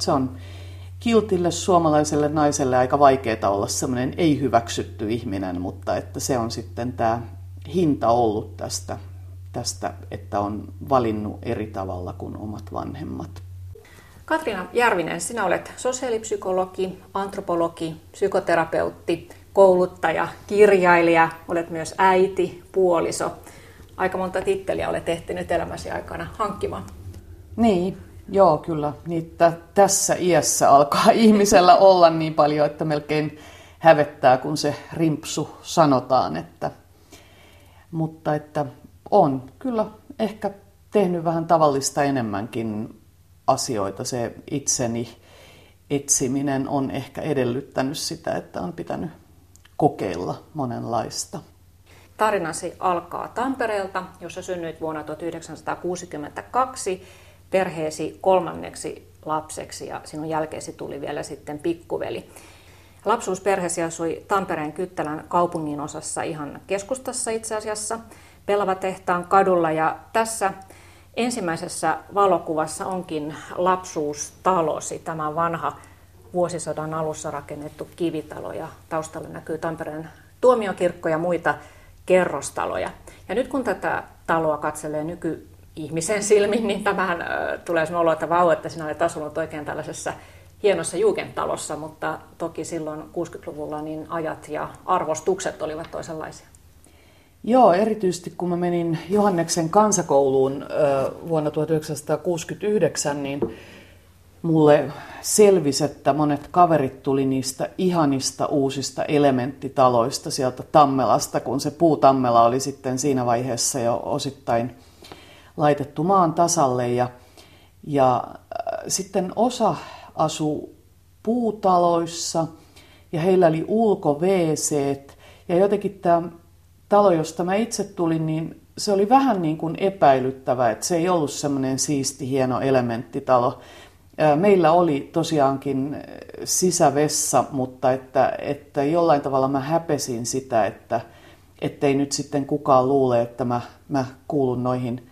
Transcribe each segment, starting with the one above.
Se on kiltille suomalaiselle naiselle aika vaikeaa olla semmoinen ei-hyväksytty ihminen, mutta että se on sitten tämä hinta ollut tästä, tästä, että on valinnut eri tavalla kuin omat vanhemmat. Katriina Järvinen, sinä olet sosiaalipsykologi, antropologi, psykoterapeutti, kouluttaja, kirjailija, olet myös äiti, puoliso. Aika monta titteliä olet ehtinyt elämäsi aikana hankkimaan. Niin, joo kyllä. Niitä tässä iässä alkaa ihmisellä olla niin paljon, että melkein hävettää, kun se rimpsu sanotaan. Että, mutta että on kyllä ehkä tehnyt vähän tavallista enemmänkin asioita. Se itseni etsiminen on ehkä edellyttänyt sitä, että on pitänyt kokeilla monenlaista. Tarinasi alkaa Tampereelta, jossa synnyit vuonna 1962 perheesi kolmanneksi lapseksi ja sinun jälkeesi tuli vielä sitten pikkuveli. Lapsuusperheesi asui Tampereen Kyttälän kaupungin osassa ihan keskustassa itse asiassa, Pelava-tehtaan kadulla ja tässä ensimmäisessä valokuvassa onkin lapsuustalosi, tämä vanha vuosisadan alussa rakennettu kivitalo ja taustalla näkyy Tampereen tuomiokirkko ja muita kerrostaloja. Ja nyt kun tätä taloa katselee nykyihmisen silmin, niin tämähän tulee sinun olo, että vau, että sinä olet asunut oikein tällaisessa hienossa juukentalossa, mutta toki silloin 60-luvulla niin ajat ja arvostukset olivat toisenlaisia. Joo, erityisesti kun mä menin Johanneksen kansakouluun vuonna 1969, niin mulle selvisi, että monet kaverit tuli niistä ihanista uusista elementtitaloista sieltä Tammelasta, kun se puutammela oli sitten siinä vaiheessa jo osittain laitettu maan tasalle. Ja, ja äh, sitten osa asu puutaloissa ja heillä oli ulko ja jotenkin tämä talo, josta mä itse tulin, niin se oli vähän niin kuin epäilyttävä, että se ei ollut semmoinen siisti, hieno elementtitalo. Meillä oli tosiaankin sisävessa, mutta että, että jollain tavalla mä häpesin sitä, että ettei nyt sitten kukaan luule, että mä, mä kuulun noihin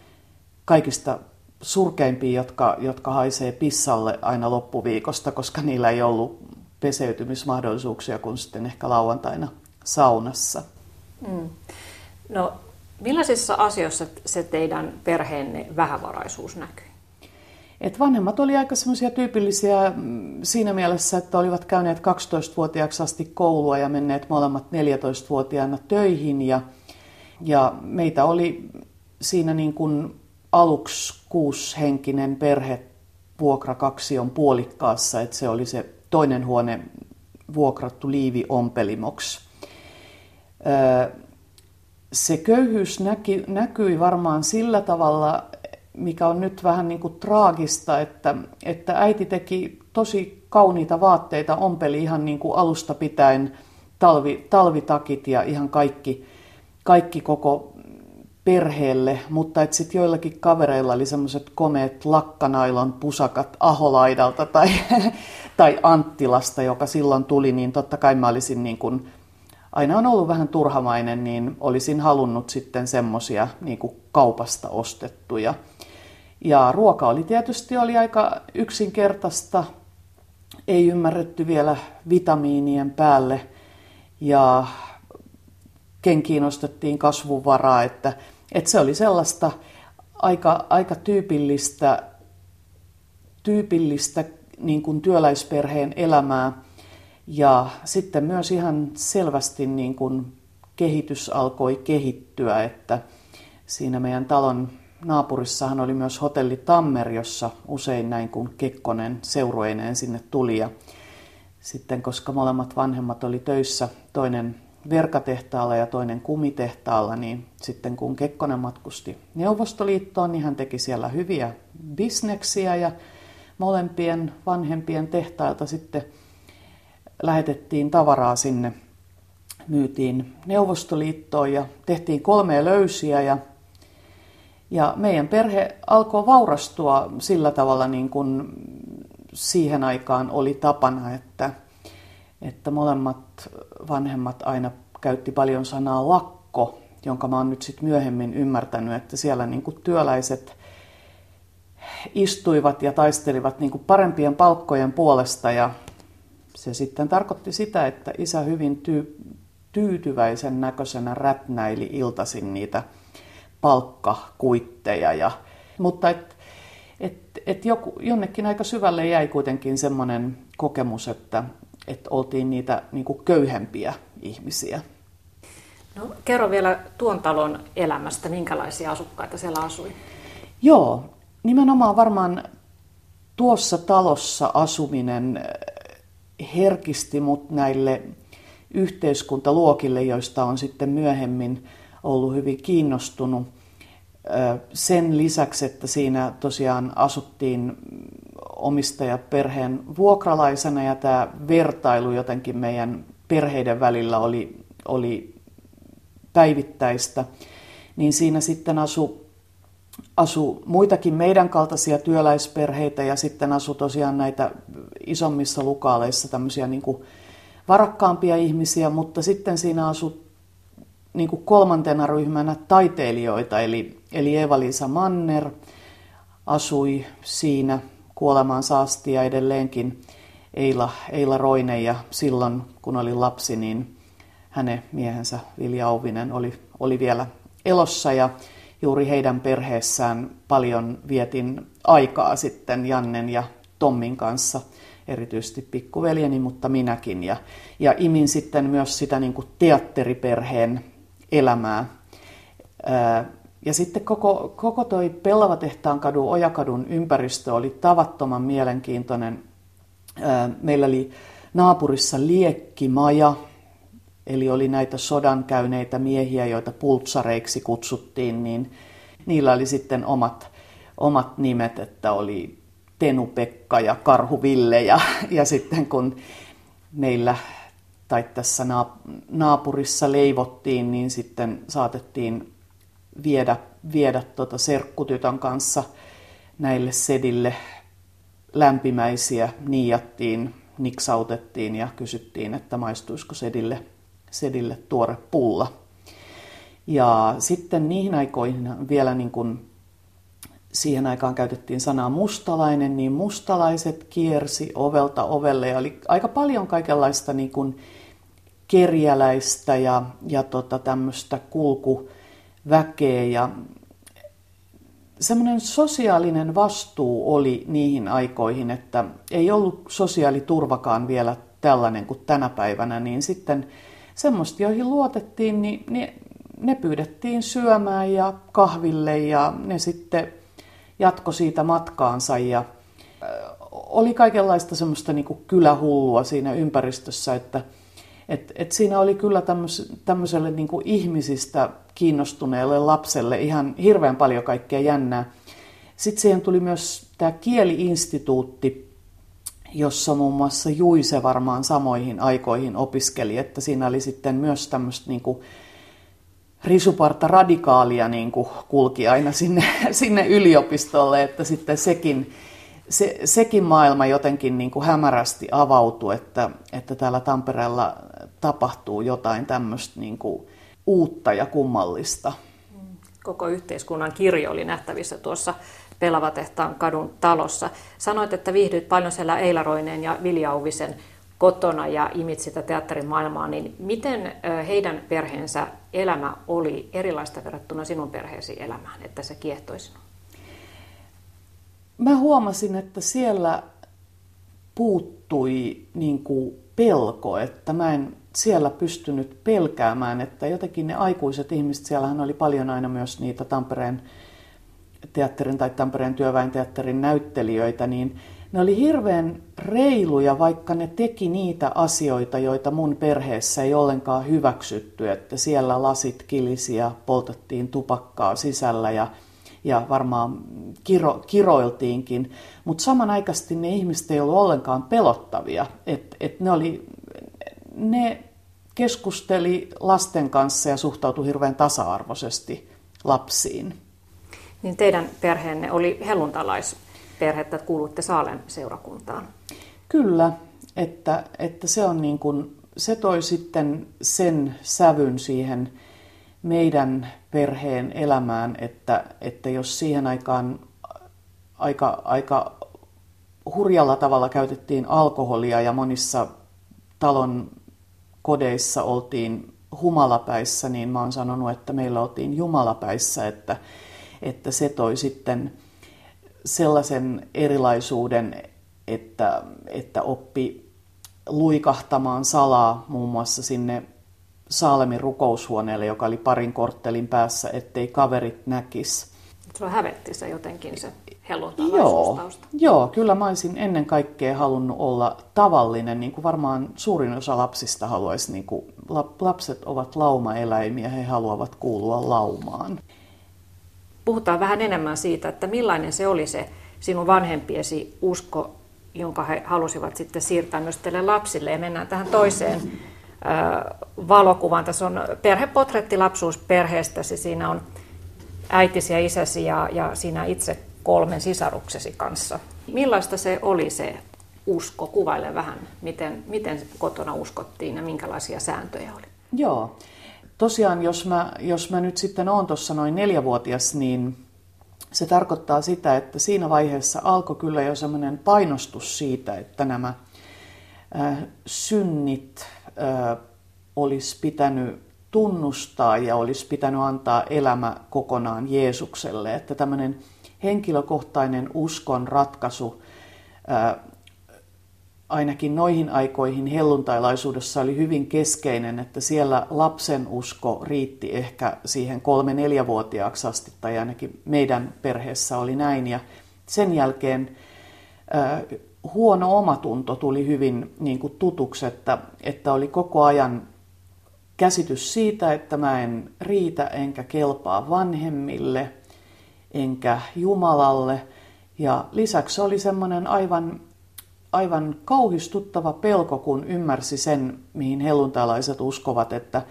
kaikista surkeimpiin, jotka, jotka haisee pissalle aina loppuviikosta, koska niillä ei ollut peseytymismahdollisuuksia kuin sitten ehkä lauantaina saunassa. Mm. No, millaisissa asioissa se teidän perheenne vähävaraisuus näkyy? Et vanhemmat oli aika semmoisia tyypillisiä mm, siinä mielessä, että olivat käyneet 12-vuotiaaksi asti koulua ja menneet molemmat 14-vuotiaana töihin. Ja, ja meitä oli siinä niin kuin aluksi kuushenkinen perhe vuokra kaksion puolikkaassa, että se oli se toinen huone vuokrattu liivi ompelimoksi. Se köyhyys näki, näkyi varmaan sillä tavalla, mikä on nyt vähän niin kuin traagista, että, että äiti teki tosi kauniita vaatteita, ompeli ihan niin kuin alusta pitäen talvi, talvitakit ja ihan kaikki, kaikki koko perheelle, mutta että sitten joillakin kavereilla oli semmoiset komeet lakkanailon pusakat Aholaidalta tai, tai Anttilasta, joka silloin tuli, niin totta kai mä olisin niin kuin, aina on ollut vähän turhamainen, niin olisin halunnut sitten semmoisia niin kaupasta ostettuja. Ja ruoka oli tietysti oli aika yksinkertaista, ei ymmärretty vielä vitamiinien päälle ja kenkiin ostettiin kasvuvaraa, että, että se oli sellaista aika, aika tyypillistä, tyypillistä niin kuin työläisperheen elämää. Ja sitten myös ihan selvästi niin kuin kehitys alkoi kehittyä, että siinä meidän talon naapurissahan oli myös hotelli Tammer, jossa usein näin kun Kekkonen seurueineen sinne tuli. Ja sitten koska molemmat vanhemmat oli töissä, toinen verkatehtaalla ja toinen kumitehtaalla, niin sitten kun Kekkonen matkusti Neuvostoliittoon, niin hän teki siellä hyviä bisneksiä ja molempien vanhempien tehtailta sitten lähetettiin tavaraa sinne, myytiin Neuvostoliittoon ja tehtiin kolme löysiä ja ja meidän perhe alkoi vaurastua sillä tavalla niin kuin siihen aikaan oli tapana, että, että molemmat vanhemmat aina käytti paljon sanaa lakko, jonka mä oon nyt sitten myöhemmin ymmärtänyt, että siellä niin kuin työläiset istuivat ja taistelivat niin kuin parempien palkkojen puolesta ja se sitten tarkoitti sitä, että isä hyvin tyy- tyytyväisen näköisenä rätnäili iltasin niitä palkkakuitteja. Ja, mutta et, et, et joku, jonnekin aika syvälle jäi kuitenkin semmoinen kokemus, että et oltiin niitä niin kuin köyhempiä ihmisiä. No, kerro vielä tuon talon elämästä, minkälaisia asukkaita siellä asui? Joo, nimenomaan varmaan tuossa talossa asuminen herkisti mut näille yhteiskuntaluokille, joista on sitten myöhemmin ollut hyvin kiinnostunut. Sen lisäksi, että siinä tosiaan asuttiin omistajaperheen vuokralaisena ja tämä vertailu jotenkin meidän perheiden välillä oli, oli päivittäistä, niin siinä sitten asu, asu muitakin meidän kaltaisia työläisperheitä ja sitten asu tosiaan näitä isommissa lukaaleissa tämmöisiä niin kuin varakkaampia ihmisiä, mutta sitten siinä asui niin kuin kolmantena ryhmänä taiteilijoita, eli, eli Eva-Liisa Manner asui siinä kuolemaan saasti ja edelleenkin Eila, Eila Roine ja silloin kun oli lapsi, niin hänen miehensä Vilja Auvinen oli, oli vielä elossa ja juuri heidän perheessään paljon vietin aikaa sitten Jannen ja Tommin kanssa, erityisesti pikkuveljeni, mutta minäkin. Ja, ja imin sitten myös sitä niin kuin teatteriperheen elämää. Ja sitten koko, koko toi Pellavatehtaan kadun, Ojakadun ympäristö oli tavattoman mielenkiintoinen. Meillä oli naapurissa liekkimaja, eli oli näitä sodan käyneitä miehiä, joita pultsareiksi kutsuttiin, niin niillä oli sitten omat, omat nimet, että oli Tenu-Pekka ja Karhu Ville ja, ja sitten kun meillä tai tässä naapurissa leivottiin, niin sitten saatettiin viedä, viedä tota serkkutytön kanssa näille sedille lämpimäisiä, niijattiin, niksautettiin ja kysyttiin, että maistuisiko sedille, sedille tuore pulla. Ja sitten niihin aikoihin vielä niin kuin siihen aikaan käytettiin sanaa mustalainen, niin mustalaiset kiersi ovelta ovelle ja oli aika paljon kaikenlaista niin kuin kerjäläistä ja, ja tota tämmöistä kulkuväkeä ja semmoinen sosiaalinen vastuu oli niihin aikoihin, että ei ollut sosiaaliturvakaan vielä tällainen kuin tänä päivänä, niin sitten semmoista, joihin luotettiin, niin, niin ne pyydettiin syömään ja kahville ja ne sitten jatko siitä matkaansa ja oli kaikenlaista semmoista niin kuin kylähullua siinä ympäristössä, että et, et siinä oli kyllä tämmöis, tämmöiselle niin kuin ihmisistä kiinnostuneelle lapselle ihan hirveän paljon kaikkea jännää. Sitten siihen tuli myös tämä kieliinstituutti, jossa muun muassa Juise varmaan samoihin aikoihin opiskeli, että siinä oli sitten myös tämmöistä niin kuin risuparta radikaalia niin kuin kulki aina sinne, sinne yliopistolle, että sitten sekin, se, sekin maailma jotenkin niin kuin hämärästi avautui, että, että täällä Tampereella tapahtuu jotain tämmöistä niin kuin uutta ja kummallista. Koko yhteiskunnan kirjo oli nähtävissä tuossa Pelavatehtaan kadun talossa. Sanoit, että viihdyit paljon siellä Eilaroineen ja Viljauvisen kotona ja imit sitä teatterin maailmaa, niin miten heidän perheensä elämä oli erilaista verrattuna sinun perheesi elämään, että se kiehtoi sinua? Mä huomasin, että siellä puuttui niin kuin pelko, että mä en siellä pystynyt pelkäämään, että jotenkin ne aikuiset ihmiset, siellähän oli paljon aina myös niitä Tampereen teatterin tai Tampereen työväenteatterin näyttelijöitä, niin ne oli hirveän reiluja, vaikka ne teki niitä asioita, joita mun perheessä ei ollenkaan hyväksytty, että siellä lasit kilisi ja poltettiin tupakkaa sisällä ja, ja varmaan kiro, kiroiltiinkin. Mutta samanaikaisesti ne ihmiset ei ollut ollenkaan pelottavia, että et ne, oli, ne keskusteli lasten kanssa ja suhtautui hirveän tasa-arvoisesti lapsiin. Niin teidän perheenne oli helluntalais perhettä, että kuulutte Saalen seurakuntaan. Kyllä, että, että se, on niin kuin, se toi sitten sen sävyn siihen meidän perheen elämään, että, että jos siihen aikaan aika, aika hurjalla tavalla käytettiin alkoholia ja monissa talon kodeissa oltiin humalapäissä, niin mä oon sanonut, että meillä oltiin jumalapäissä, että, että se toi sitten sellaisen erilaisuuden, että, että oppi luikahtamaan salaa muun muassa sinne Saalemin rukoushuoneelle, joka oli parin korttelin päässä, ettei kaverit näkis. Se hävetti se jotenkin se Joo, joo, kyllä mä olisin ennen kaikkea halunnut olla tavallinen, niin kuin varmaan suurin osa lapsista haluaisi. Niin kuin, lapset ovat laumaeläimiä, he haluavat kuulua laumaan. Puhutaan vähän enemmän siitä, että millainen se oli se sinun vanhempiesi usko, jonka he halusivat sitten siirtää myös teille lapsille. Ja mennään tähän toiseen valokuvaan. Tässä on perhepotretti lapsuusperheestäsi. Siinä on äitisi ja isäsi ja, ja sinä itse kolmen sisaruksesi kanssa. Millaista se oli se usko? Kuvaile vähän, miten, miten kotona uskottiin ja minkälaisia sääntöjä oli. Joo. Tosiaan, jos mä, jos mä nyt sitten oon tuossa noin neljävuotias, niin se tarkoittaa sitä, että siinä vaiheessa alkoi kyllä jo semmoinen painostus siitä, että nämä äh, synnit äh, olisi pitänyt tunnustaa ja olisi pitänyt antaa elämä kokonaan Jeesukselle. Että tämmöinen henkilökohtainen uskon ratkaisu ää, ainakin noihin aikoihin helluntailaisuudessa oli hyvin keskeinen, että siellä lapsen usko riitti ehkä siihen kolme-neljävuotiaaksi asti, tai ainakin meidän perheessä oli näin. Ja sen jälkeen ää, huono omatunto tuli hyvin niin kuin tutuksi, että, että oli koko ajan käsitys siitä, että mä en riitä enkä kelpaa vanhemmille – enkä Jumalalle. Ja lisäksi oli semmoinen aivan, aivan kauhistuttava pelko, kun ymmärsi sen, mihin helluntalaiset uskovat, että,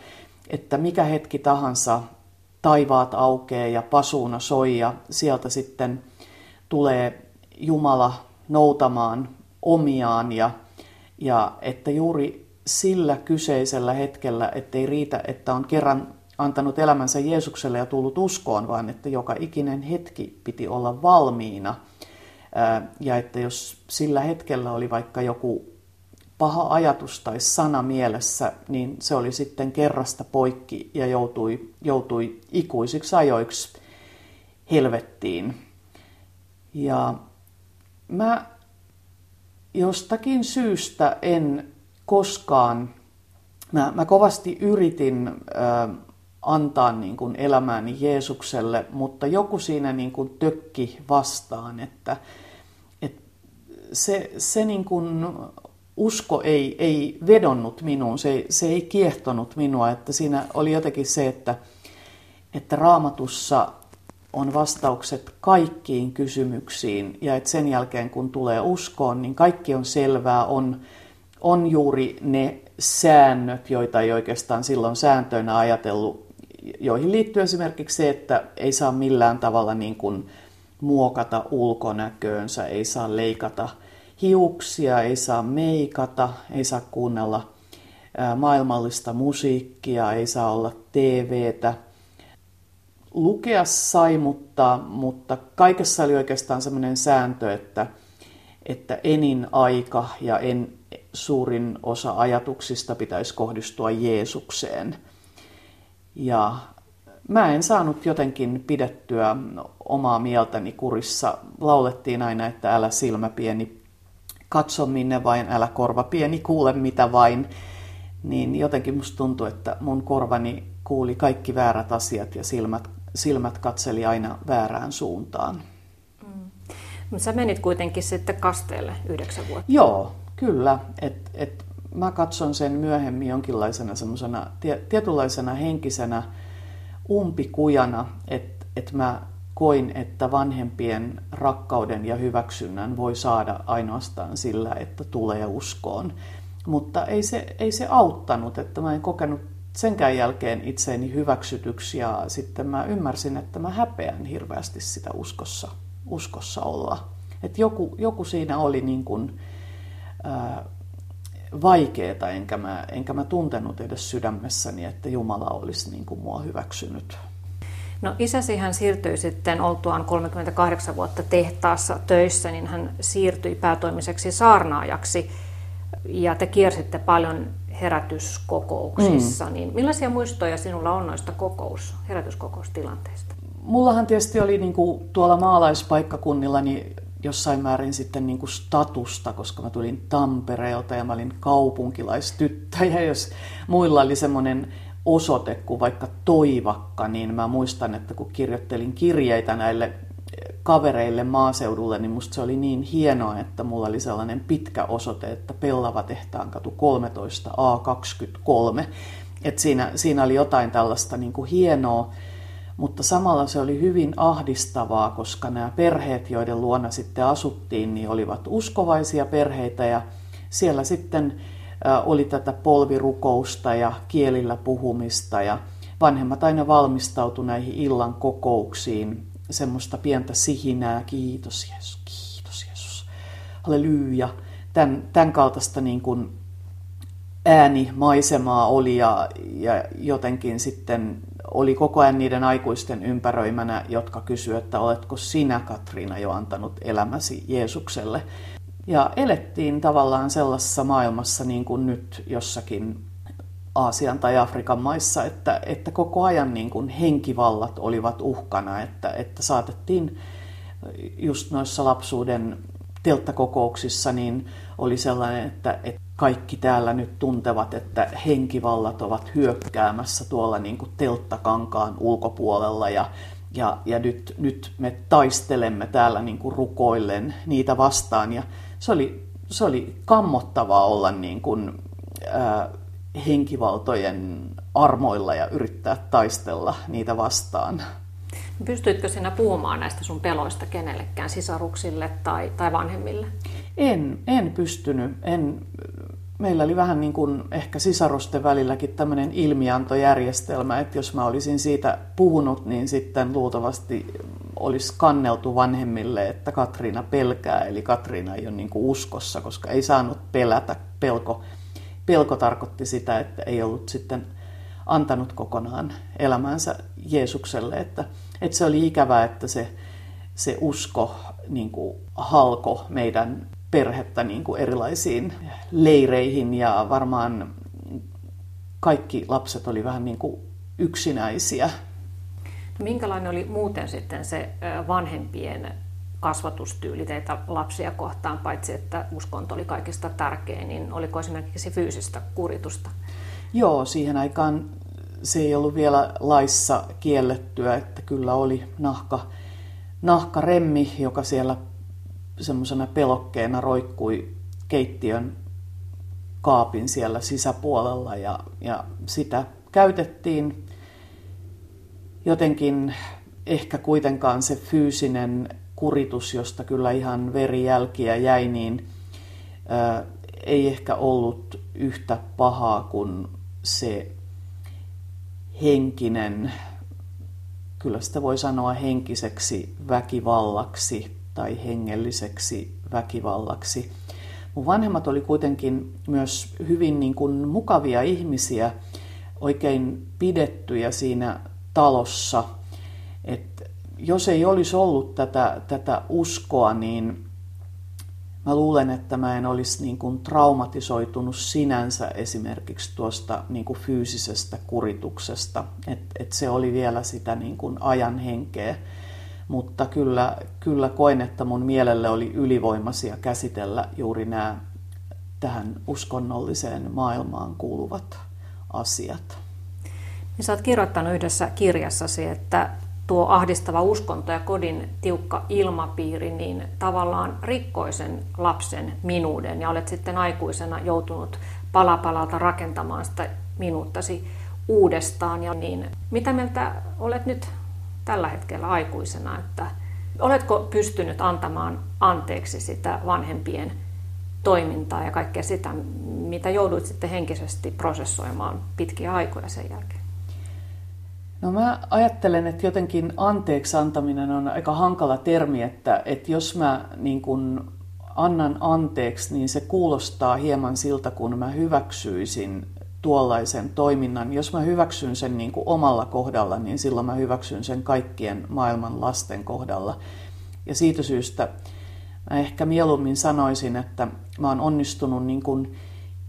että mikä hetki tahansa taivaat aukeaa ja pasuuna soi ja sieltä sitten tulee Jumala noutamaan omiaan ja, ja että juuri sillä kyseisellä hetkellä, ettei riitä, että on kerran antanut elämänsä Jeesukselle ja tullut uskoon, vaan että joka ikinen hetki piti olla valmiina. Ja että jos sillä hetkellä oli vaikka joku paha ajatus tai sana mielessä, niin se oli sitten kerrasta poikki ja joutui, joutui ikuisiksi ajoiksi helvettiin. Ja mä jostakin syystä en koskaan, mä, mä kovasti yritin äh, antaa niin kuin elämääni Jeesukselle, mutta joku siinä niin kuin tökki vastaan, että, että se, se niin kuin usko ei, ei vedonnut minuun, se, se ei kiehtonut minua, että siinä oli jotenkin se, että, että raamatussa on vastaukset kaikkiin kysymyksiin ja että sen jälkeen kun tulee uskoon, niin kaikki on selvää, on, on juuri ne säännöt, joita ei oikeastaan silloin sääntöinä ajatellut joihin liittyy esimerkiksi se, että ei saa millään tavalla niin kuin muokata ulkonäköönsä, ei saa leikata hiuksia, ei saa meikata, ei saa kuunnella maailmallista musiikkia, ei saa olla TVtä. Lukea sai, mutta, mutta kaikessa oli oikeastaan sellainen sääntö, että, että enin aika ja en, suurin osa ajatuksista pitäisi kohdistua Jeesukseen – ja mä en saanut jotenkin pidettyä omaa mieltäni kurissa. Laulettiin aina, että älä silmä pieni, katso minne vain, älä korva pieni, kuule mitä vain. Niin jotenkin musta tuntui, että mun korvani kuuli kaikki väärät asiat ja silmät, silmät katseli aina väärään suuntaan. Mm. Sä menit kuitenkin sitten kasteelle yhdeksän vuotta. Joo, kyllä. Et, et mä katson sen myöhemmin jonkinlaisena semmoisena tietynlaisena henkisenä umpikujana, että et mä koin, että vanhempien rakkauden ja hyväksynnän voi saada ainoastaan sillä, että tulee uskoon. Mutta ei se, ei se auttanut, että mä en kokenut senkään jälkeen itseeni hyväksytyksi ja sitten mä ymmärsin, että mä häpeän hirveästi sitä uskossa, uskossa olla. Että joku, joku siinä oli niin kuin, ää, vaikeeta, enkä mä, enkä mä tuntenut edes sydämessäni, että Jumala olisi niin kuin mua hyväksynyt. No isäsi hän siirtyi sitten oltuaan 38 vuotta tehtaassa töissä, niin hän siirtyi päätoimiseksi saarnaajaksi ja te kiersitte paljon herätyskokouksissa. Mm. Niin millaisia muistoja sinulla on noista kokous, herätyskokoustilanteista? Mullahan tietysti oli niin kuin tuolla maalaispaikkakunnilla niin jossain määrin sitten niin kuin statusta, koska mä tulin Tampereelta ja mä olin kaupunkilaistyttä. Ja jos muilla oli semmoinen osoite kuin vaikka Toivakka, niin mä muistan, että kun kirjoittelin kirjeitä näille kavereille maaseudulle, niin musta se oli niin hienoa, että mulla oli sellainen pitkä osoite, että Pellava tehtaan katu 13 A23. Et siinä, siinä oli jotain tällaista niin kuin hienoa, mutta samalla se oli hyvin ahdistavaa, koska nämä perheet, joiden luona sitten asuttiin, niin olivat uskovaisia perheitä ja siellä sitten oli tätä polvirukousta ja kielillä puhumista ja vanhemmat aina valmistautu näihin illan kokouksiin, semmoista pientä sihinää, kiitos Jeesus, kiitos Jeesus, halleluja, tämän, tämän kaltaista niin kuin äänimaisemaa oli ja, ja jotenkin sitten oli koko ajan niiden aikuisten ympäröimänä, jotka kysyivät, että oletko sinä Katriina jo antanut elämäsi Jeesukselle. Ja elettiin tavallaan sellaisessa maailmassa niin kuin nyt jossakin Aasian tai Afrikan maissa, että, että koko ajan niin kuin henkivallat olivat uhkana, että, että saatettiin just noissa lapsuuden telttakokouksissa niin oli sellainen, että, että kaikki täällä nyt tuntevat, että henkivallat ovat hyökkäämässä tuolla niin kuin telttakankaan ulkopuolella ja, ja, ja nyt, nyt me taistelemme täällä niin kuin rukoillen niitä vastaan. Ja se oli, se oli kammottavaa olla niin kuin, ää, henkivaltojen armoilla ja yrittää taistella niitä vastaan. Pystyitkö sinä puhumaan näistä sun peloista kenellekään, sisaruksille tai, tai vanhemmille? En, en pystynyt. En, meillä oli vähän niin kuin ehkä sisarusten välilläkin tämmöinen ilmiantojärjestelmä, että jos mä olisin siitä puhunut, niin sitten luultavasti olisi kanneltu vanhemmille, että Katriina pelkää, eli Katriina ei ole niin kuin uskossa, koska ei saanut pelätä. Pelko, pelko tarkoitti sitä, että ei ollut sitten antanut kokonaan elämänsä Jeesukselle, että, että se oli ikävää, että se, se usko niin kuin halko meidän perhettä niin kuin erilaisiin leireihin ja varmaan kaikki lapset oli vähän niin kuin yksinäisiä. Minkälainen oli muuten sitten se vanhempien kasvatustyyli teitä lapsia kohtaan, paitsi että uskonto oli kaikista tärkein, niin oliko esimerkiksi fyysistä kuritusta? Joo, siihen aikaan se ei ollut vielä laissa kiellettyä, että kyllä oli nahka, nahkaremmi, joka siellä semmoisena pelokkeena roikkui keittiön kaapin siellä sisäpuolella ja, ja sitä käytettiin jotenkin ehkä kuitenkaan se fyysinen kuritus, josta kyllä ihan verijälkiä jäi, niin ää, ei ehkä ollut yhtä pahaa kuin se henkinen, kyllä sitä voi sanoa henkiseksi väkivallaksi tai hengelliseksi väkivallaksi. Mun vanhemmat oli kuitenkin myös hyvin niin kuin mukavia ihmisiä, oikein pidettyjä siinä talossa. Et jos ei olisi ollut tätä, tätä uskoa, niin mä luulen, että mä en olisi niin kuin traumatisoitunut sinänsä esimerkiksi tuosta niin kuin fyysisestä kurituksesta. Et, et se oli vielä sitä niin kuin ajan henkeä mutta kyllä, kyllä koen, että mun mielelle oli ylivoimaisia käsitellä juuri nämä tähän uskonnolliseen maailmaan kuuluvat asiat. Ja sä oot kirjoittanut yhdessä kirjassasi, että tuo ahdistava uskonto ja kodin tiukka ilmapiiri niin tavallaan rikkoi sen lapsen minuuden ja olet sitten aikuisena joutunut palapalalta rakentamaan sitä minuuttasi uudestaan. Ja niin, mitä mieltä olet nyt tällä hetkellä aikuisena, että oletko pystynyt antamaan anteeksi sitä vanhempien toimintaa ja kaikkea sitä, mitä jouduit sitten henkisesti prosessoimaan pitkiä aikoja sen jälkeen? No mä ajattelen, että jotenkin anteeksi antaminen on aika hankala termi, että, että jos mä niin kun annan anteeksi, niin se kuulostaa hieman siltä, kun mä hyväksyisin tuollaisen toiminnan. Jos mä hyväksyn sen niin kuin omalla kohdalla, niin silloin mä hyväksyn sen kaikkien maailman lasten kohdalla. Ja siitä syystä mä ehkä mieluummin sanoisin, että mä oon onnistunut niin kuin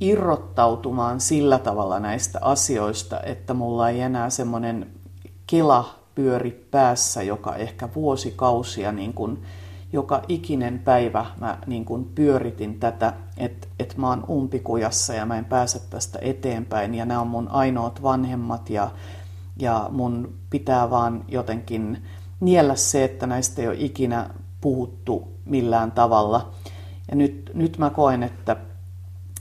irrottautumaan sillä tavalla näistä asioista, että mulla ei enää semmoinen kela pyöri päässä, joka ehkä vuosikausia niin kuin joka ikinen päivä mä niin kuin pyöritin tätä, että et mä oon umpikujassa ja mä en pääse tästä eteenpäin ja nämä on mun ainoat vanhemmat ja, ja mun pitää vaan jotenkin niellä se, että näistä ei ole ikinä puhuttu millään tavalla. Ja nyt, nyt mä koen, että,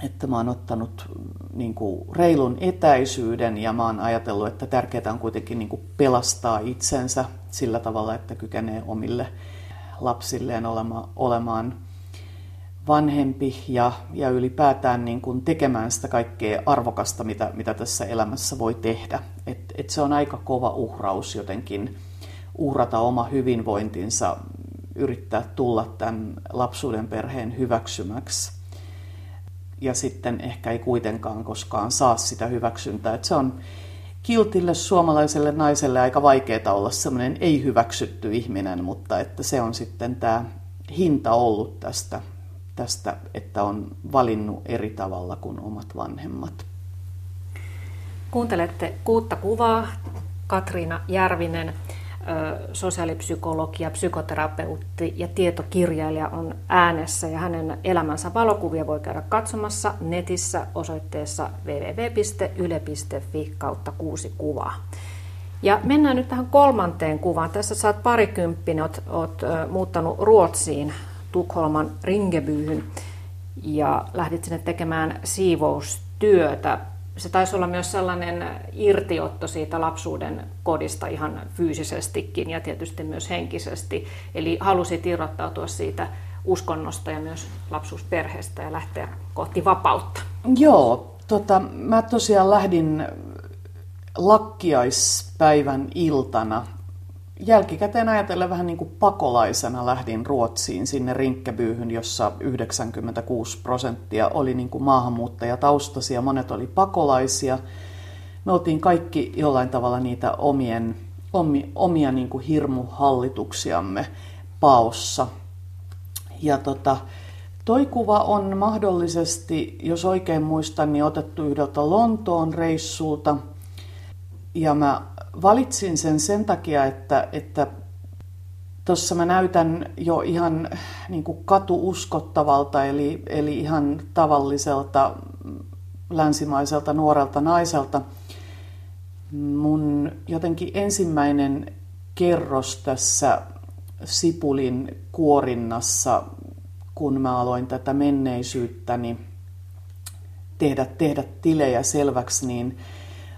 että mä oon ottanut niin kuin reilun etäisyyden ja mä oon ajatellut, että tärkeää on kuitenkin niin kuin pelastaa itsensä sillä tavalla, että kykenee omille lapsilleen olema, olemaan vanhempi ja, ja ylipäätään niin kuin tekemään sitä kaikkea arvokasta, mitä, mitä tässä elämässä voi tehdä. Et, et se on aika kova uhraus jotenkin uhrata oma hyvinvointinsa, yrittää tulla tämän lapsuuden perheen hyväksymäksi. Ja sitten ehkä ei kuitenkaan koskaan saa sitä hyväksyntää. Et se on kiltille suomalaiselle naiselle aika vaikeaa olla semmoinen ei-hyväksytty ihminen, mutta että se on sitten tämä hinta ollut tästä, tästä, että on valinnut eri tavalla kuin omat vanhemmat. Kuuntelette kuutta kuvaa. Katriina Järvinen sosiaalipsykologi ja psykoterapeutti ja tietokirjailija on äänessä ja hänen elämänsä valokuvia voi käydä katsomassa netissä osoitteessa www.yle.fi kautta kuusi kuvaa. Ja mennään nyt tähän kolmanteen kuvaan. Tässä saat parikymppinen, oot, oot muuttanut Ruotsiin, Tukholman Ringebyyhyn ja lähdit sinne tekemään siivoustyötä se taisi olla myös sellainen irtiotto siitä lapsuuden kodista ihan fyysisestikin ja tietysti myös henkisesti. Eli halusit irrottautua siitä uskonnosta ja myös lapsuusperheestä ja lähteä kohti vapautta. Joo, tota, mä tosiaan lähdin lakkiaispäivän iltana jälkikäteen ajatellen vähän niin kuin pakolaisena lähdin Ruotsiin sinne Rinkkebyyhyn, jossa 96 prosenttia oli niin kuin maahanmuuttajataustaisia, monet oli pakolaisia. Me oltiin kaikki jollain tavalla niitä omien, omi, omia niin kuin hirmuhallituksiamme paossa. Ja tota, toi kuva on mahdollisesti, jos oikein muistan, niin otettu yhdeltä Lontoon reissulta. Ja mä valitsin sen sen takia, että, että mä näytän jo ihan niin kuin katuuskottavalta, eli, eli ihan tavalliselta länsimaiselta nuorelta naiselta. Mun jotenkin ensimmäinen kerros tässä Sipulin kuorinnassa, kun mä aloin tätä menneisyyttäni tehdä, tehdä tilejä selväksi, niin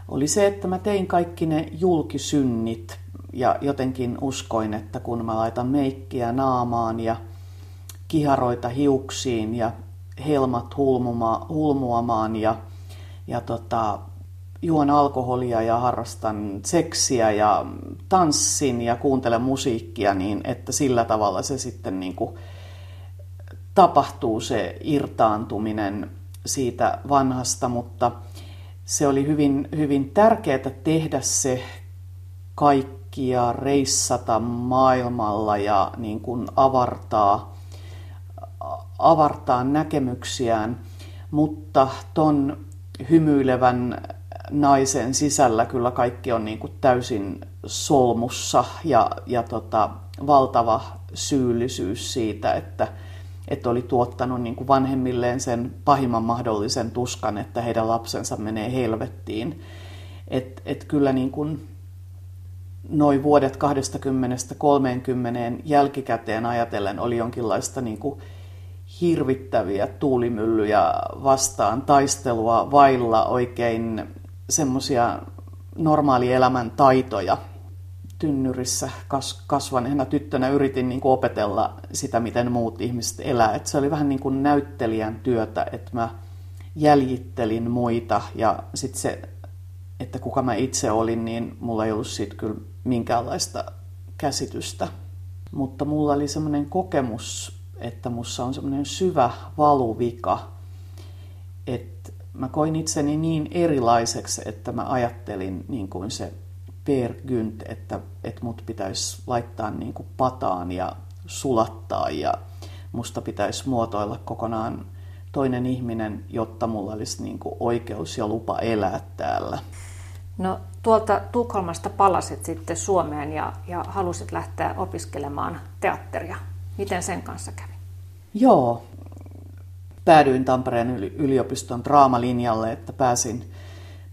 oli se, että mä tein kaikki ne julkisynnit ja jotenkin uskoin, että kun mä laitan meikkiä naamaan ja kiharoita hiuksiin ja helmat hulmuma, hulmuamaan ja, ja tota, juon alkoholia ja harrastan seksiä ja tanssin ja kuuntelen musiikkia, niin että sillä tavalla se sitten niin kuin tapahtuu se irtaantuminen siitä vanhasta, mutta se oli hyvin, hyvin tärkeää tehdä se kaikki ja reissata maailmalla ja niin kuin avartaa, avartaa näkemyksiään, mutta ton hymyilevän naisen sisällä kyllä kaikki on niin kuin täysin solmussa ja, ja tota, valtava syyllisyys siitä, että, että oli tuottanut niin kuin vanhemmilleen sen pahimman mahdollisen tuskan, että heidän lapsensa menee helvettiin. Että et kyllä niin kuin noin vuodet 20-30 jälkikäteen ajatellen oli jonkinlaista niin kuin hirvittäviä tuulimyllyjä vastaan taistelua vailla oikein semmoisia normaalielämän taitoja – tynnyrissä kas, kasvaneena tyttönä yritin niin kuin opetella sitä, miten muut ihmiset elää. Et se oli vähän niin kuin näyttelijän työtä, että mä jäljittelin muita ja sitten se, että kuka mä itse olin, niin mulla ei ollut siitä kyllä minkäänlaista käsitystä. Mutta mulla oli semmoinen kokemus, että mussa on semmoinen syvä valuvika, että mä koin itseni niin erilaiseksi, että mä ajattelin niin kuin se Per Gynt, että, että mut pitäisi laittaa niin kuin pataan ja sulattaa ja musta pitäisi muotoilla kokonaan toinen ihminen, jotta mulla olisi niin kuin oikeus ja lupa elää täällä. No tuolta Tukholmasta palasit sitten Suomeen ja, ja halusit lähteä opiskelemaan teatteria. Miten sen kanssa kävi? Joo, päädyin Tampereen yliopiston draamalinjalle, että pääsin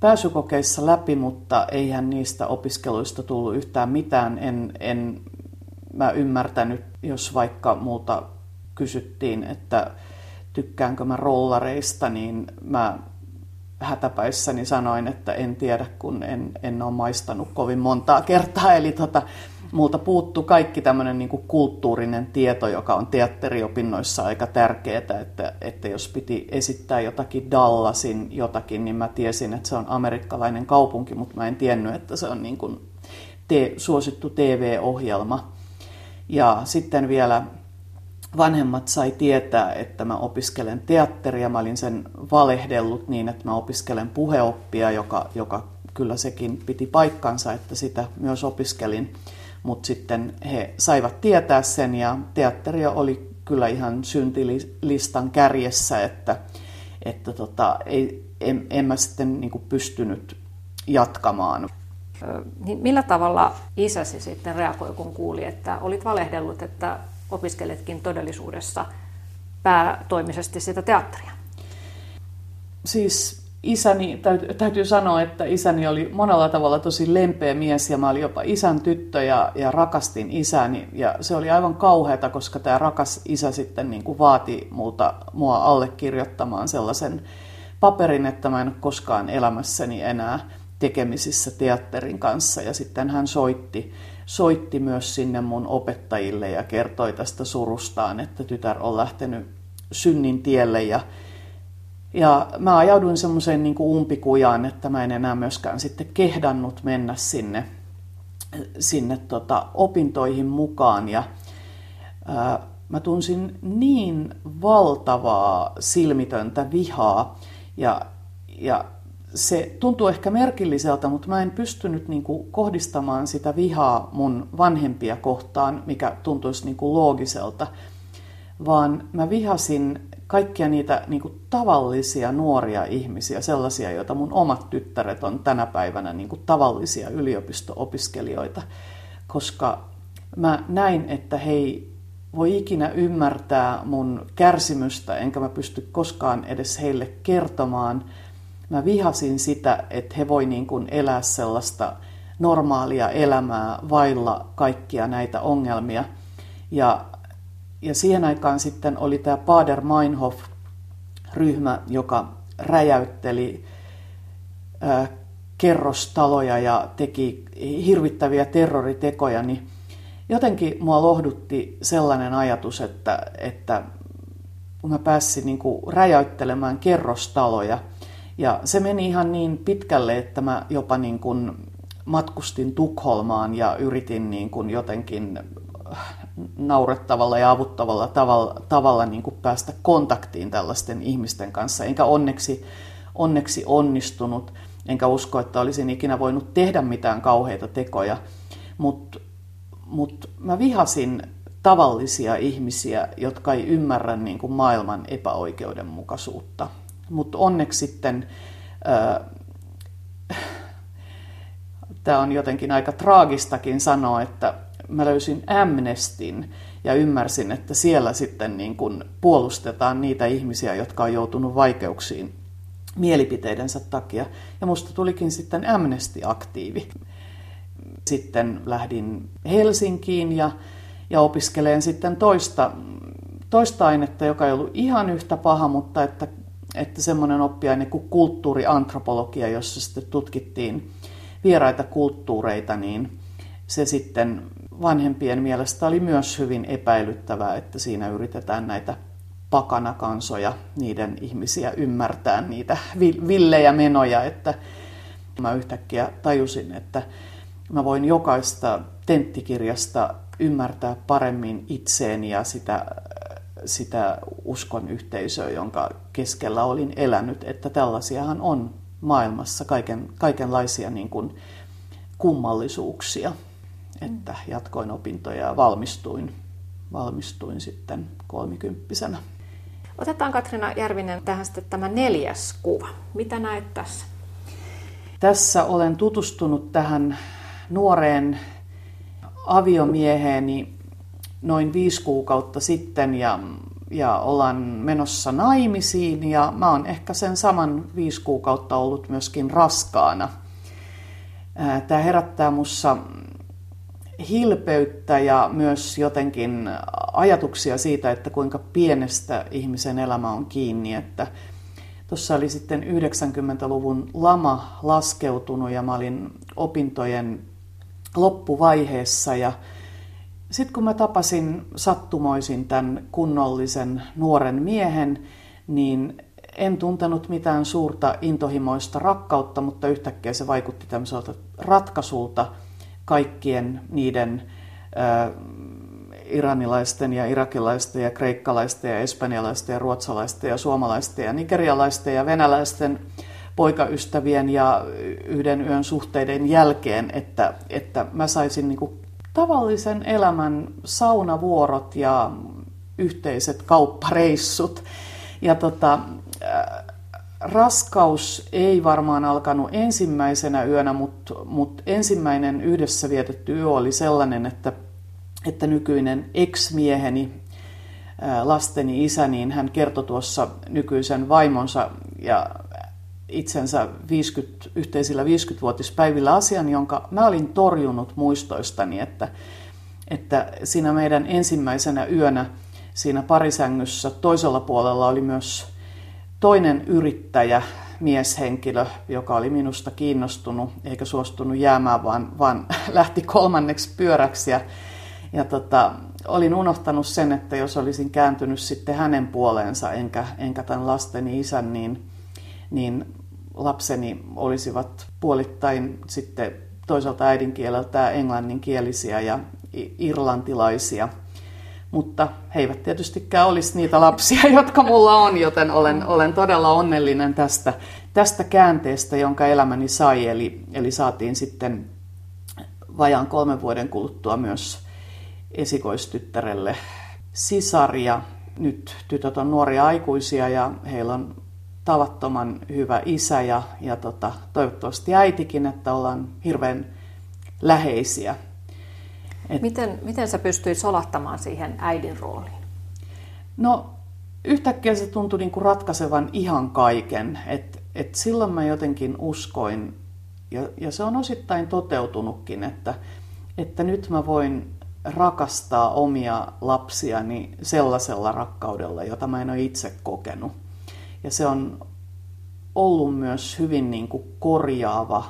pääsykokeissa läpi, mutta eihän niistä opiskeluista tullut yhtään mitään. En, en mä ymmärtänyt, jos vaikka multa kysyttiin, että tykkäänkö mä rollareista, niin mä hätäpäissäni sanoin, että en tiedä, kun en, en ole maistanut kovin montaa kertaa. Eli tota, multa puuttuu kaikki tämmöinen niin kulttuurinen tieto, joka on teatteriopinnoissa aika tärkeää, että, että jos piti esittää jotakin Dallasin jotakin, niin mä tiesin, että se on amerikkalainen kaupunki, mutta mä en tiennyt, että se on niin kuin te, suosittu TV-ohjelma. Ja sitten vielä vanhemmat sai tietää, että mä opiskelen teatteria. Mä olin sen valehdellut niin, että mä opiskelen puheoppia, joka, joka kyllä sekin piti paikkansa, että sitä myös opiskelin. Mutta sitten he saivat tietää sen ja teatteri oli kyllä ihan syntilistan kärjessä, että, että tota, ei, en, en mä sitten niin pystynyt jatkamaan. Niin millä tavalla isäsi sitten reagoi, kun kuuli, että olit valehdellut, että opiskeletkin todellisuudessa päätoimisesti sitä teatteria? Siis isäni, täytyy sanoa, että isäni oli monella tavalla tosi lempeä mies ja mä olin jopa isän tyttö ja, ja rakastin isäni. Ja se oli aivan kauheata, koska tämä rakas isä sitten niin kuin vaati multa, mua allekirjoittamaan sellaisen paperin, että mä en koskaan elämässäni enää tekemisissä teatterin kanssa. Ja sitten hän soitti, soitti myös sinne mun opettajille ja kertoi tästä surustaan, että tytär on lähtenyt synnin tielle ja ja mä ajauduin semmoiseen niin umpikujaan, että mä en enää myöskään sitten kehdannut mennä sinne, sinne tota, opintoihin mukaan. Ja ää, mä tunsin niin valtavaa silmitöntä vihaa ja, ja se tuntuu ehkä merkilliseltä, mutta mä en pystynyt niin kuin, kohdistamaan sitä vihaa mun vanhempia kohtaan, mikä tuntuisi niin kuin, loogiselta, vaan mä vihasin kaikkia niitä niin kuin, tavallisia nuoria ihmisiä, sellaisia, joita mun omat tyttäret on tänä päivänä niin kuin, tavallisia yliopisto-opiskelijoita, koska mä näin, että he ei voi ikinä ymmärtää mun kärsimystä, enkä mä pysty koskaan edes heille kertomaan. Mä vihasin sitä, että he voi niin kuin elää sellaista normaalia elämää vailla kaikkia näitä ongelmia. Ja ja siihen aikaan sitten oli tämä Bader Meinhof-ryhmä, joka räjäytteli äh, kerrostaloja ja teki hirvittäviä terroritekoja, niin jotenkin mua lohdutti sellainen ajatus, että, että kun mä pääsin niin kuin räjäyttelemään kerrostaloja, ja se meni ihan niin pitkälle, että mä jopa niin kuin matkustin Tukholmaan ja yritin niin kuin jotenkin naurettavalla ja avuttavalla tavalla, tavalla niin kuin päästä kontaktiin tällaisten ihmisten kanssa. Enkä onneksi, onneksi onnistunut, enkä usko, että olisin ikinä voinut tehdä mitään kauheita tekoja. Mutta mut mä vihasin tavallisia ihmisiä, jotka ei ymmärrä niin kuin maailman epäoikeudenmukaisuutta. Mutta onneksi sitten, äh, tämä on jotenkin aika traagistakin sanoa, että mä löysin Amnestin ja ymmärsin, että siellä sitten niin kuin puolustetaan niitä ihmisiä, jotka on joutunut vaikeuksiin mielipiteidensä takia. Ja musta tulikin sitten Amnesty-aktiivi. Sitten lähdin Helsinkiin ja, ja opiskeleen sitten toista, toista ainetta, joka ei ollut ihan yhtä paha, mutta että, että semmoinen oppiaine kuin kulttuuriantropologia, jossa sitten tutkittiin vieraita kulttuureita, niin se sitten vanhempien mielestä oli myös hyvin epäilyttävää, että siinä yritetään näitä pakanakansoja, niiden ihmisiä ymmärtää niitä villejä menoja, että mä yhtäkkiä tajusin, että mä voin jokaista tenttikirjasta ymmärtää paremmin itseeni ja sitä sitä uskon yhteisöä, jonka keskellä olin elänyt, että tällaisiahan on maailmassa kaiken, kaikenlaisia niin kuin kummallisuuksia. Että jatkoin opintoja ja valmistuin, valmistuin sitten kolmikymppisenä. Otetaan Katrina Järvinen tähän sitten tämä neljäs kuva. Mitä näet tässä? Tässä olen tutustunut tähän nuoreen aviomieheeni noin viisi kuukautta sitten ja, ja ollaan menossa naimisiin ja mä oon ehkä sen saman viisi kuukautta ollut myöskin raskaana. Tämä herättää mussa hilpeyttä ja myös jotenkin ajatuksia siitä, että kuinka pienestä ihmisen elämä on kiinni. Että tuossa oli sitten 90-luvun lama laskeutunut ja mä olin opintojen loppuvaiheessa ja sitten kun mä tapasin sattumoisin tämän kunnollisen nuoren miehen, niin en tuntenut mitään suurta intohimoista rakkautta, mutta yhtäkkiä se vaikutti tämmöiseltä ratkaisulta kaikkien niiden iranilaisten ja irakilaisten ja kreikkalaisten ja espanjalaisten ja ruotsalaisten ja suomalaisten ja nigerialaisten ja venäläisten poikaystävien ja yhden yön suhteiden jälkeen, että, että mä saisin niin tavallisen elämän saunavuorot ja yhteiset kauppareissut. Ja tota, raskaus ei varmaan alkanut ensimmäisenä yönä, mutta, mutta ensimmäinen yhdessä vietetty yö oli sellainen, että, että nykyinen ex-mieheni, lasteni isä, niin hän kertoi tuossa nykyisen vaimonsa ja itsensä 50, yhteisillä 50-vuotispäivillä asian, jonka mä olin torjunut muistoistani, että, että siinä meidän ensimmäisenä yönä siinä parisängyssä toisella puolella oli myös toinen yrittäjä, mieshenkilö, joka oli minusta kiinnostunut eikä suostunut jäämään, vaan, vaan lähti kolmanneksi pyöräksi. Ja, ja tota, olin unohtanut sen, että jos olisin kääntynyt sitten hänen puoleensa, enkä, enkä tämän lasteni isän, niin, niin lapseni olisivat puolittain sitten toiselta äidinkieleltä englanninkielisiä ja irlantilaisia. Mutta he eivät tietystikään olisi niitä lapsia, jotka mulla on, joten olen, olen todella onnellinen tästä, tästä käänteestä, jonka elämäni sai. Eli, eli saatiin sitten vajaan kolmen vuoden kuluttua myös esikoistyttärelle sisaria. Nyt tytöt on nuoria aikuisia ja heillä on tavattoman hyvä isä ja, ja tota, toivottavasti äitikin, että ollaan hirveän läheisiä. Et, miten, miten sä pystyit solahtamaan siihen äidin rooliin? No yhtäkkiä se tuntui niin kuin ratkaisevan ihan kaiken. Et, et silloin mä jotenkin uskoin, ja, ja se on osittain toteutunutkin, että, että nyt mä voin rakastaa omia lapsiani sellaisella rakkaudella, jota mä en ole itse kokenut. Ja se on ollut myös hyvin niin kuin korjaava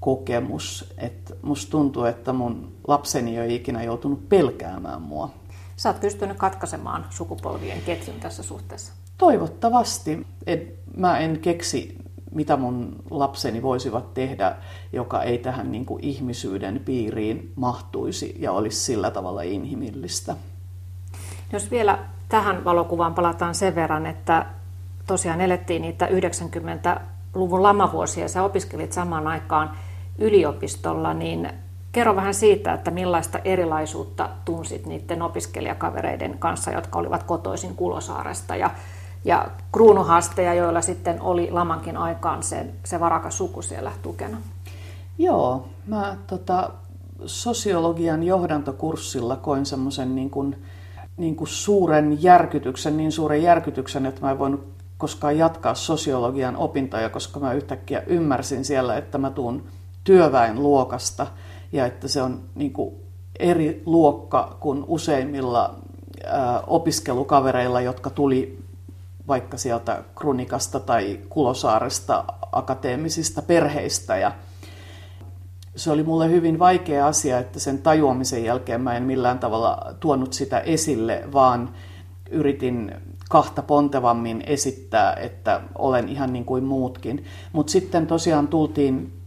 kokemus. Että musta tuntuu, että mun lapseni ei ole ikinä joutunut pelkäämään mua. Sä oot pystynyt katkaisemaan sukupolvien ketjun tässä suhteessa. Toivottavasti. Et mä en keksi, mitä mun lapseni voisivat tehdä, joka ei tähän niin kuin ihmisyyden piiriin mahtuisi ja olisi sillä tavalla inhimillistä. Jos vielä tähän valokuvaan palataan sen verran, että tosiaan elettiin niitä 90-luvun lamavuosia ja sä opiskelit samaan aikaan yliopistolla, niin kerro vähän siitä, että millaista erilaisuutta tunsit niiden opiskelijakavereiden kanssa, jotka olivat kotoisin Kulosaaresta ja, ja kruunuhaasteja, joilla sitten oli lamankin aikaan se, se varakas suku siellä tukena. Joo, mä tota, sosiologian johdantokurssilla koin semmoisen niin kuin, niin kuin suuren järkytyksen, niin suuren järkytyksen, että mä en voinut koskaan jatkaa sosiologian opintoja, koska mä yhtäkkiä ymmärsin siellä, että mä tuun työväenluokasta ja että se on niin kuin eri luokka kuin useimmilla opiskelukavereilla, jotka tuli vaikka sieltä Krunikasta tai Kulosaaresta akateemisista perheistä. Ja se oli mulle hyvin vaikea asia, että sen tajuamisen jälkeen mä en millään tavalla tuonut sitä esille, vaan yritin kahta pontevammin esittää, että olen ihan niin kuin muutkin. Mutta sitten tosiaan tultiin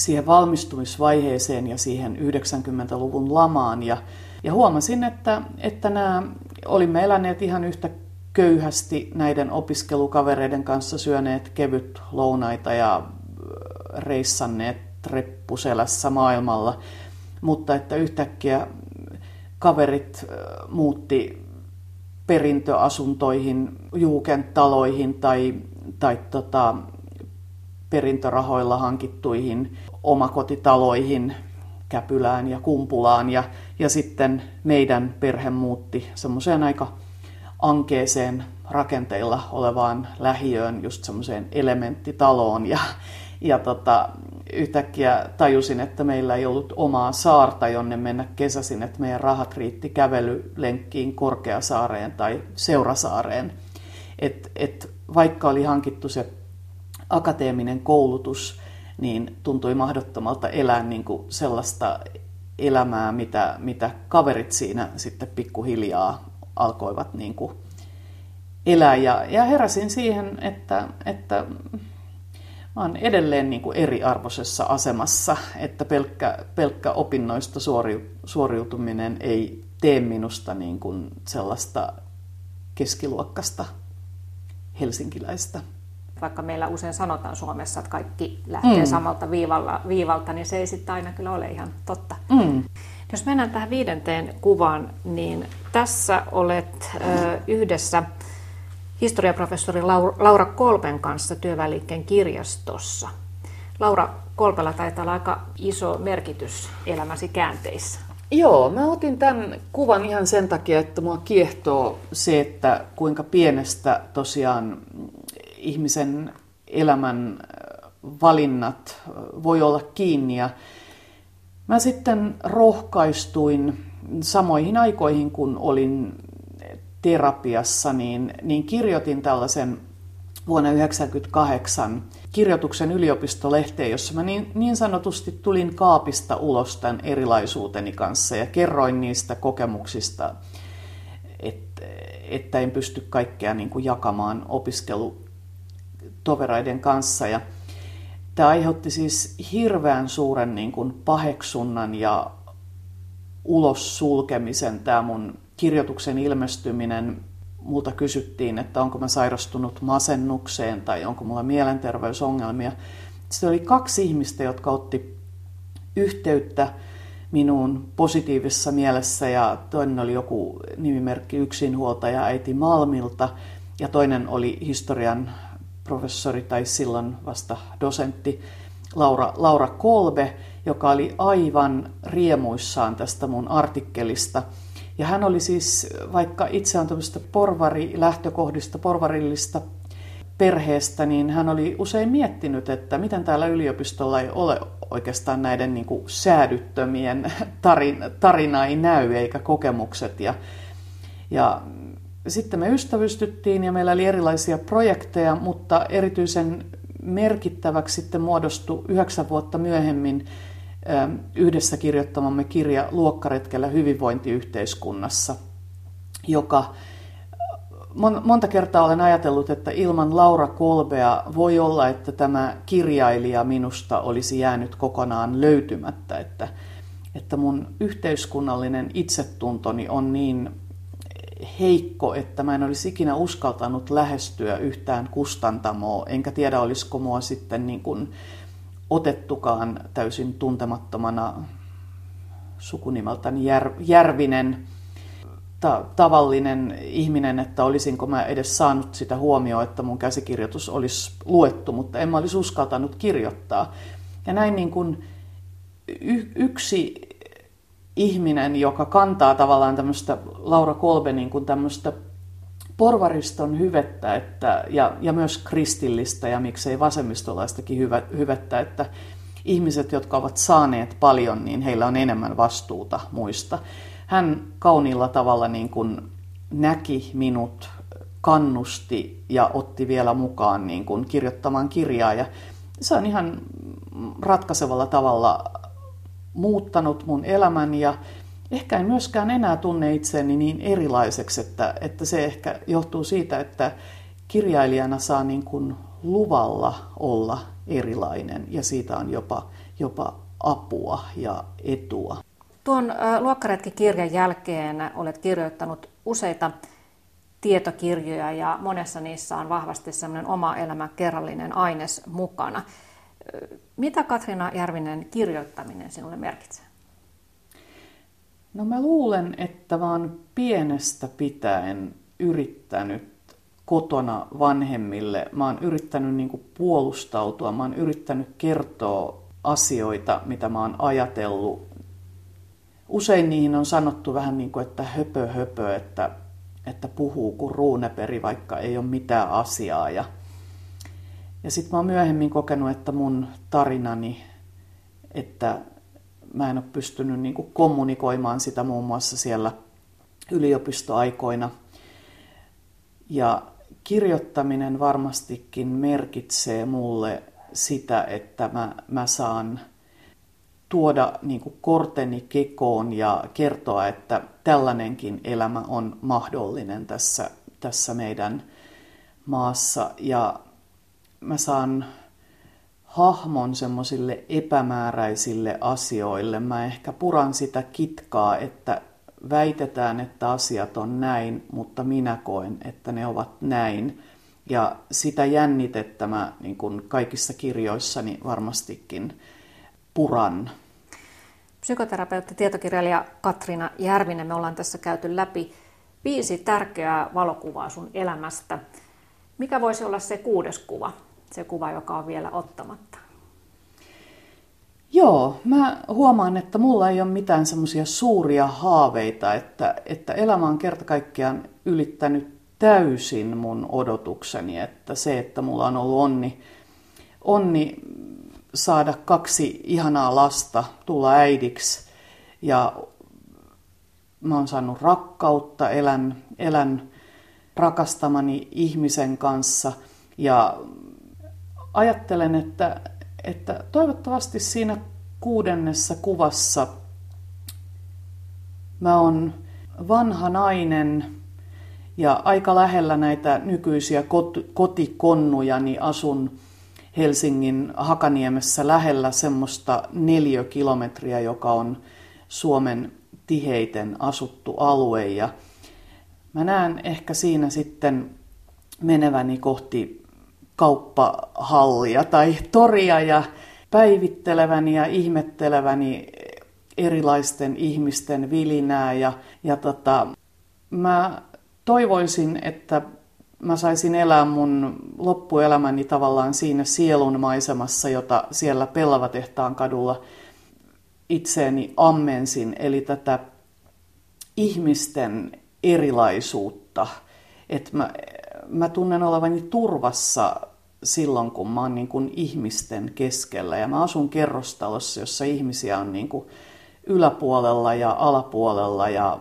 siihen valmistumisvaiheeseen ja siihen 90-luvun lamaan. Ja, ja huomasin, että, että nämä olimme eläneet ihan yhtä köyhästi näiden opiskelukavereiden kanssa syöneet kevyt lounaita ja reissanneet reppuselässä maailmalla, mutta että yhtäkkiä kaverit muutti perintöasuntoihin, juukenttaloihin tai, tai tota, perintörahoilla hankittuihin omakotitaloihin, Käpylään ja Kumpulaan. Ja, ja sitten meidän perhe muutti semmoiseen aika ankeeseen rakenteilla olevaan lähiöön, just semmoiseen elementtitaloon. Ja, ja tota, yhtäkkiä tajusin, että meillä ei ollut omaa saarta, jonne mennä kesäsin, että meidän rahat riitti kävelylenkkiin Korkeasaareen tai Seurasaareen. Et, et vaikka oli hankittu se akateeminen koulutus, niin tuntui mahdottomalta elää niin kuin sellaista elämää, mitä, mitä kaverit siinä sitten pikkuhiljaa alkoivat niin kuin elää. Ja, ja heräsin siihen, että, että mä edelleen niin kuin eriarvoisessa asemassa, että pelkkä, pelkkä opinnoista suori, suoriutuminen ei tee minusta niin kuin sellaista keskiluokkasta helsinkiläistä. Vaikka meillä usein sanotaan Suomessa, että kaikki lähtee mm. samalta viivalla, viivalta, niin se ei sitten aina kyllä ole ihan totta. Mm. Jos mennään tähän viidenteen kuvaan, niin tässä olet ö, yhdessä historiaprofessori Laura Kolpen kanssa työväliikkeen kirjastossa. Laura Kolpella taitaa olla aika iso merkitys elämäsi käänteissä. Joo, mä otin tämän kuvan ihan sen takia, että mua kiehtoo se, että kuinka pienestä tosiaan ihmisen elämän valinnat voi olla kiinni. Ja mä sitten rohkaistuin samoihin aikoihin, kun olin terapiassa, niin, niin kirjoitin tällaisen vuonna 1998 kirjoituksen yliopistolehteen, jossa mä niin, niin sanotusti tulin kaapista ulos tämän erilaisuuteni kanssa ja kerroin niistä kokemuksista, että, että en pysty kaikkea niin kuin jakamaan opiskelutoveraiden kanssa. Ja tämä aiheutti siis hirveän suuren niin kuin paheksunnan ja ulos sulkemisen tämä mun kirjoituksen ilmestyminen multa kysyttiin, että onko mä sairastunut masennukseen tai onko mulla mielenterveysongelmia. Sitten oli kaksi ihmistä, jotka otti yhteyttä minuun positiivisessa mielessä ja toinen oli joku nimimerkki yksinhuoltaja äiti Malmilta ja toinen oli historian professori tai silloin vasta dosentti Laura, Laura Kolbe, joka oli aivan riemuissaan tästä mun artikkelista – ja hän oli siis, vaikka itse on tämmöistä porvari-lähtökohdista, porvarillista perheestä, niin hän oli usein miettinyt, että miten täällä yliopistolla ei ole oikeastaan näiden niin kuin säädyttömien tarin, tarina ei näy eikä kokemukset. Ja, ja sitten me ystävystyttiin ja meillä oli erilaisia projekteja, mutta erityisen merkittäväksi sitten muodostui yhdeksän vuotta myöhemmin yhdessä kirjoittamamme kirja Luokkaretkellä hyvinvointiyhteiskunnassa, joka monta kertaa olen ajatellut, että ilman Laura Kolbea voi olla, että tämä kirjailija minusta olisi jäänyt kokonaan löytymättä, että, että mun yhteiskunnallinen itsetuntoni on niin heikko, että mä en olisi ikinä uskaltanut lähestyä yhtään kustantamoa, enkä tiedä olisiko mua sitten niin kuin otettukaan täysin tuntemattomana sukunimeltäni Jär, Järvinen ta- tavallinen ihminen, että olisinko mä edes saanut sitä huomioon, että mun käsikirjoitus olisi luettu, mutta en mä olisi uskaltanut kirjoittaa. Ja näin niin kuin y- yksi ihminen, joka kantaa tavallaan tämmöistä Laura Kolbe niin kuin tämmöistä porvariston hyvettä että, ja, ja myös kristillistä ja miksei vasemmistolaistakin hyvä, hyvettä, että ihmiset, jotka ovat saaneet paljon, niin heillä on enemmän vastuuta muista. Hän kauniilla tavalla niin kuin näki minut, kannusti ja otti vielä mukaan niin kuin kirjoittamaan kirjaa. Ja se on ihan ratkaisevalla tavalla muuttanut mun elämän ja ehkä en myöskään enää tunne itseäni niin erilaiseksi, että, että se ehkä johtuu siitä, että kirjailijana saa niin kuin luvalla olla erilainen ja siitä on jopa, jopa apua ja etua. Tuon Luokkaretki-kirjan jälkeen olet kirjoittanut useita tietokirjoja ja monessa niissä on vahvasti semmoinen oma elämä kerrallinen aines mukana. Mitä Katrina Järvinen kirjoittaminen sinulle merkitsee? No mä luulen, että oon pienestä pitäen yrittänyt kotona vanhemmille. Mä oon yrittänyt niin puolustautua, mä oon yrittänyt kertoa asioita, mitä mä oon ajatellut. Usein niihin on sanottu vähän niin kuin, että höpö höpö, että, että puhuu kuin ruuneperi, vaikka ei ole mitään asiaa. Ja, ja sitten mä oon myöhemmin kokenut, että mun tarinani, että mä en ole pystynyt niin kuin kommunikoimaan sitä muun muassa siellä yliopistoaikoina. Ja kirjoittaminen varmastikin merkitsee mulle sitä, että mä, mä saan tuoda niin kuin korteni kekoon ja kertoa, että tällainenkin elämä on mahdollinen tässä, tässä meidän maassa. Ja mä saan hahmon semmoisille epämääräisille asioille. Mä ehkä puran sitä kitkaa, että väitetään, että asiat on näin, mutta minä koen, että ne ovat näin. Ja sitä jännitettä mä niin kuin kaikissa kirjoissani varmastikin puran. Psykoterapeutti, tietokirjailija Katriina Järvinen, me ollaan tässä käyty läpi viisi tärkeää valokuvaa sun elämästä. Mikä voisi olla se kuudes kuva, se kuva, joka on vielä ottamatta? Joo, mä huomaan, että mulla ei ole mitään semmoisia suuria haaveita, että, että elämä on kerta kaikkiaan ylittänyt täysin mun odotukseni, että se, että mulla on ollut onni, onni saada kaksi ihanaa lasta, tulla äidiksi ja mä oon saanut rakkautta, elän, elän rakastamani ihmisen kanssa ja ajattelen, että, että toivottavasti siinä kuudennessa kuvassa mä oon vanha nainen ja aika lähellä näitä nykyisiä kotikonnuja, niin asun Helsingin Hakaniemessä lähellä semmoista kilometriä, joka on Suomen tiheiten asuttu alue. Ja mä näen ehkä siinä sitten meneväni kohti kauppahallia tai toria ja päivitteleväni ja ihmetteleväni erilaisten ihmisten vilinää. Ja, ja tota, mä toivoisin, että mä saisin elää mun loppuelämäni tavallaan siinä sielun maisemassa, jota siellä Pellavatehtaan kadulla itseeni ammensin, eli tätä ihmisten erilaisuutta. Että mä, mä tunnen olevani turvassa silloin, kun mä oon niin kuin ihmisten keskellä. Ja mä asun kerrostalossa, jossa ihmisiä on niin kuin yläpuolella ja alapuolella ja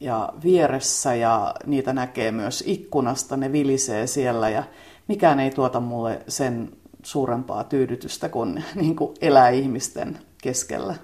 ja vieressä ja niitä näkee myös ikkunasta, ne vilisee siellä ja mikään ei tuota mulle sen suurempaa tyydytystä kuin, niin kuin elää ihmisten keskellä.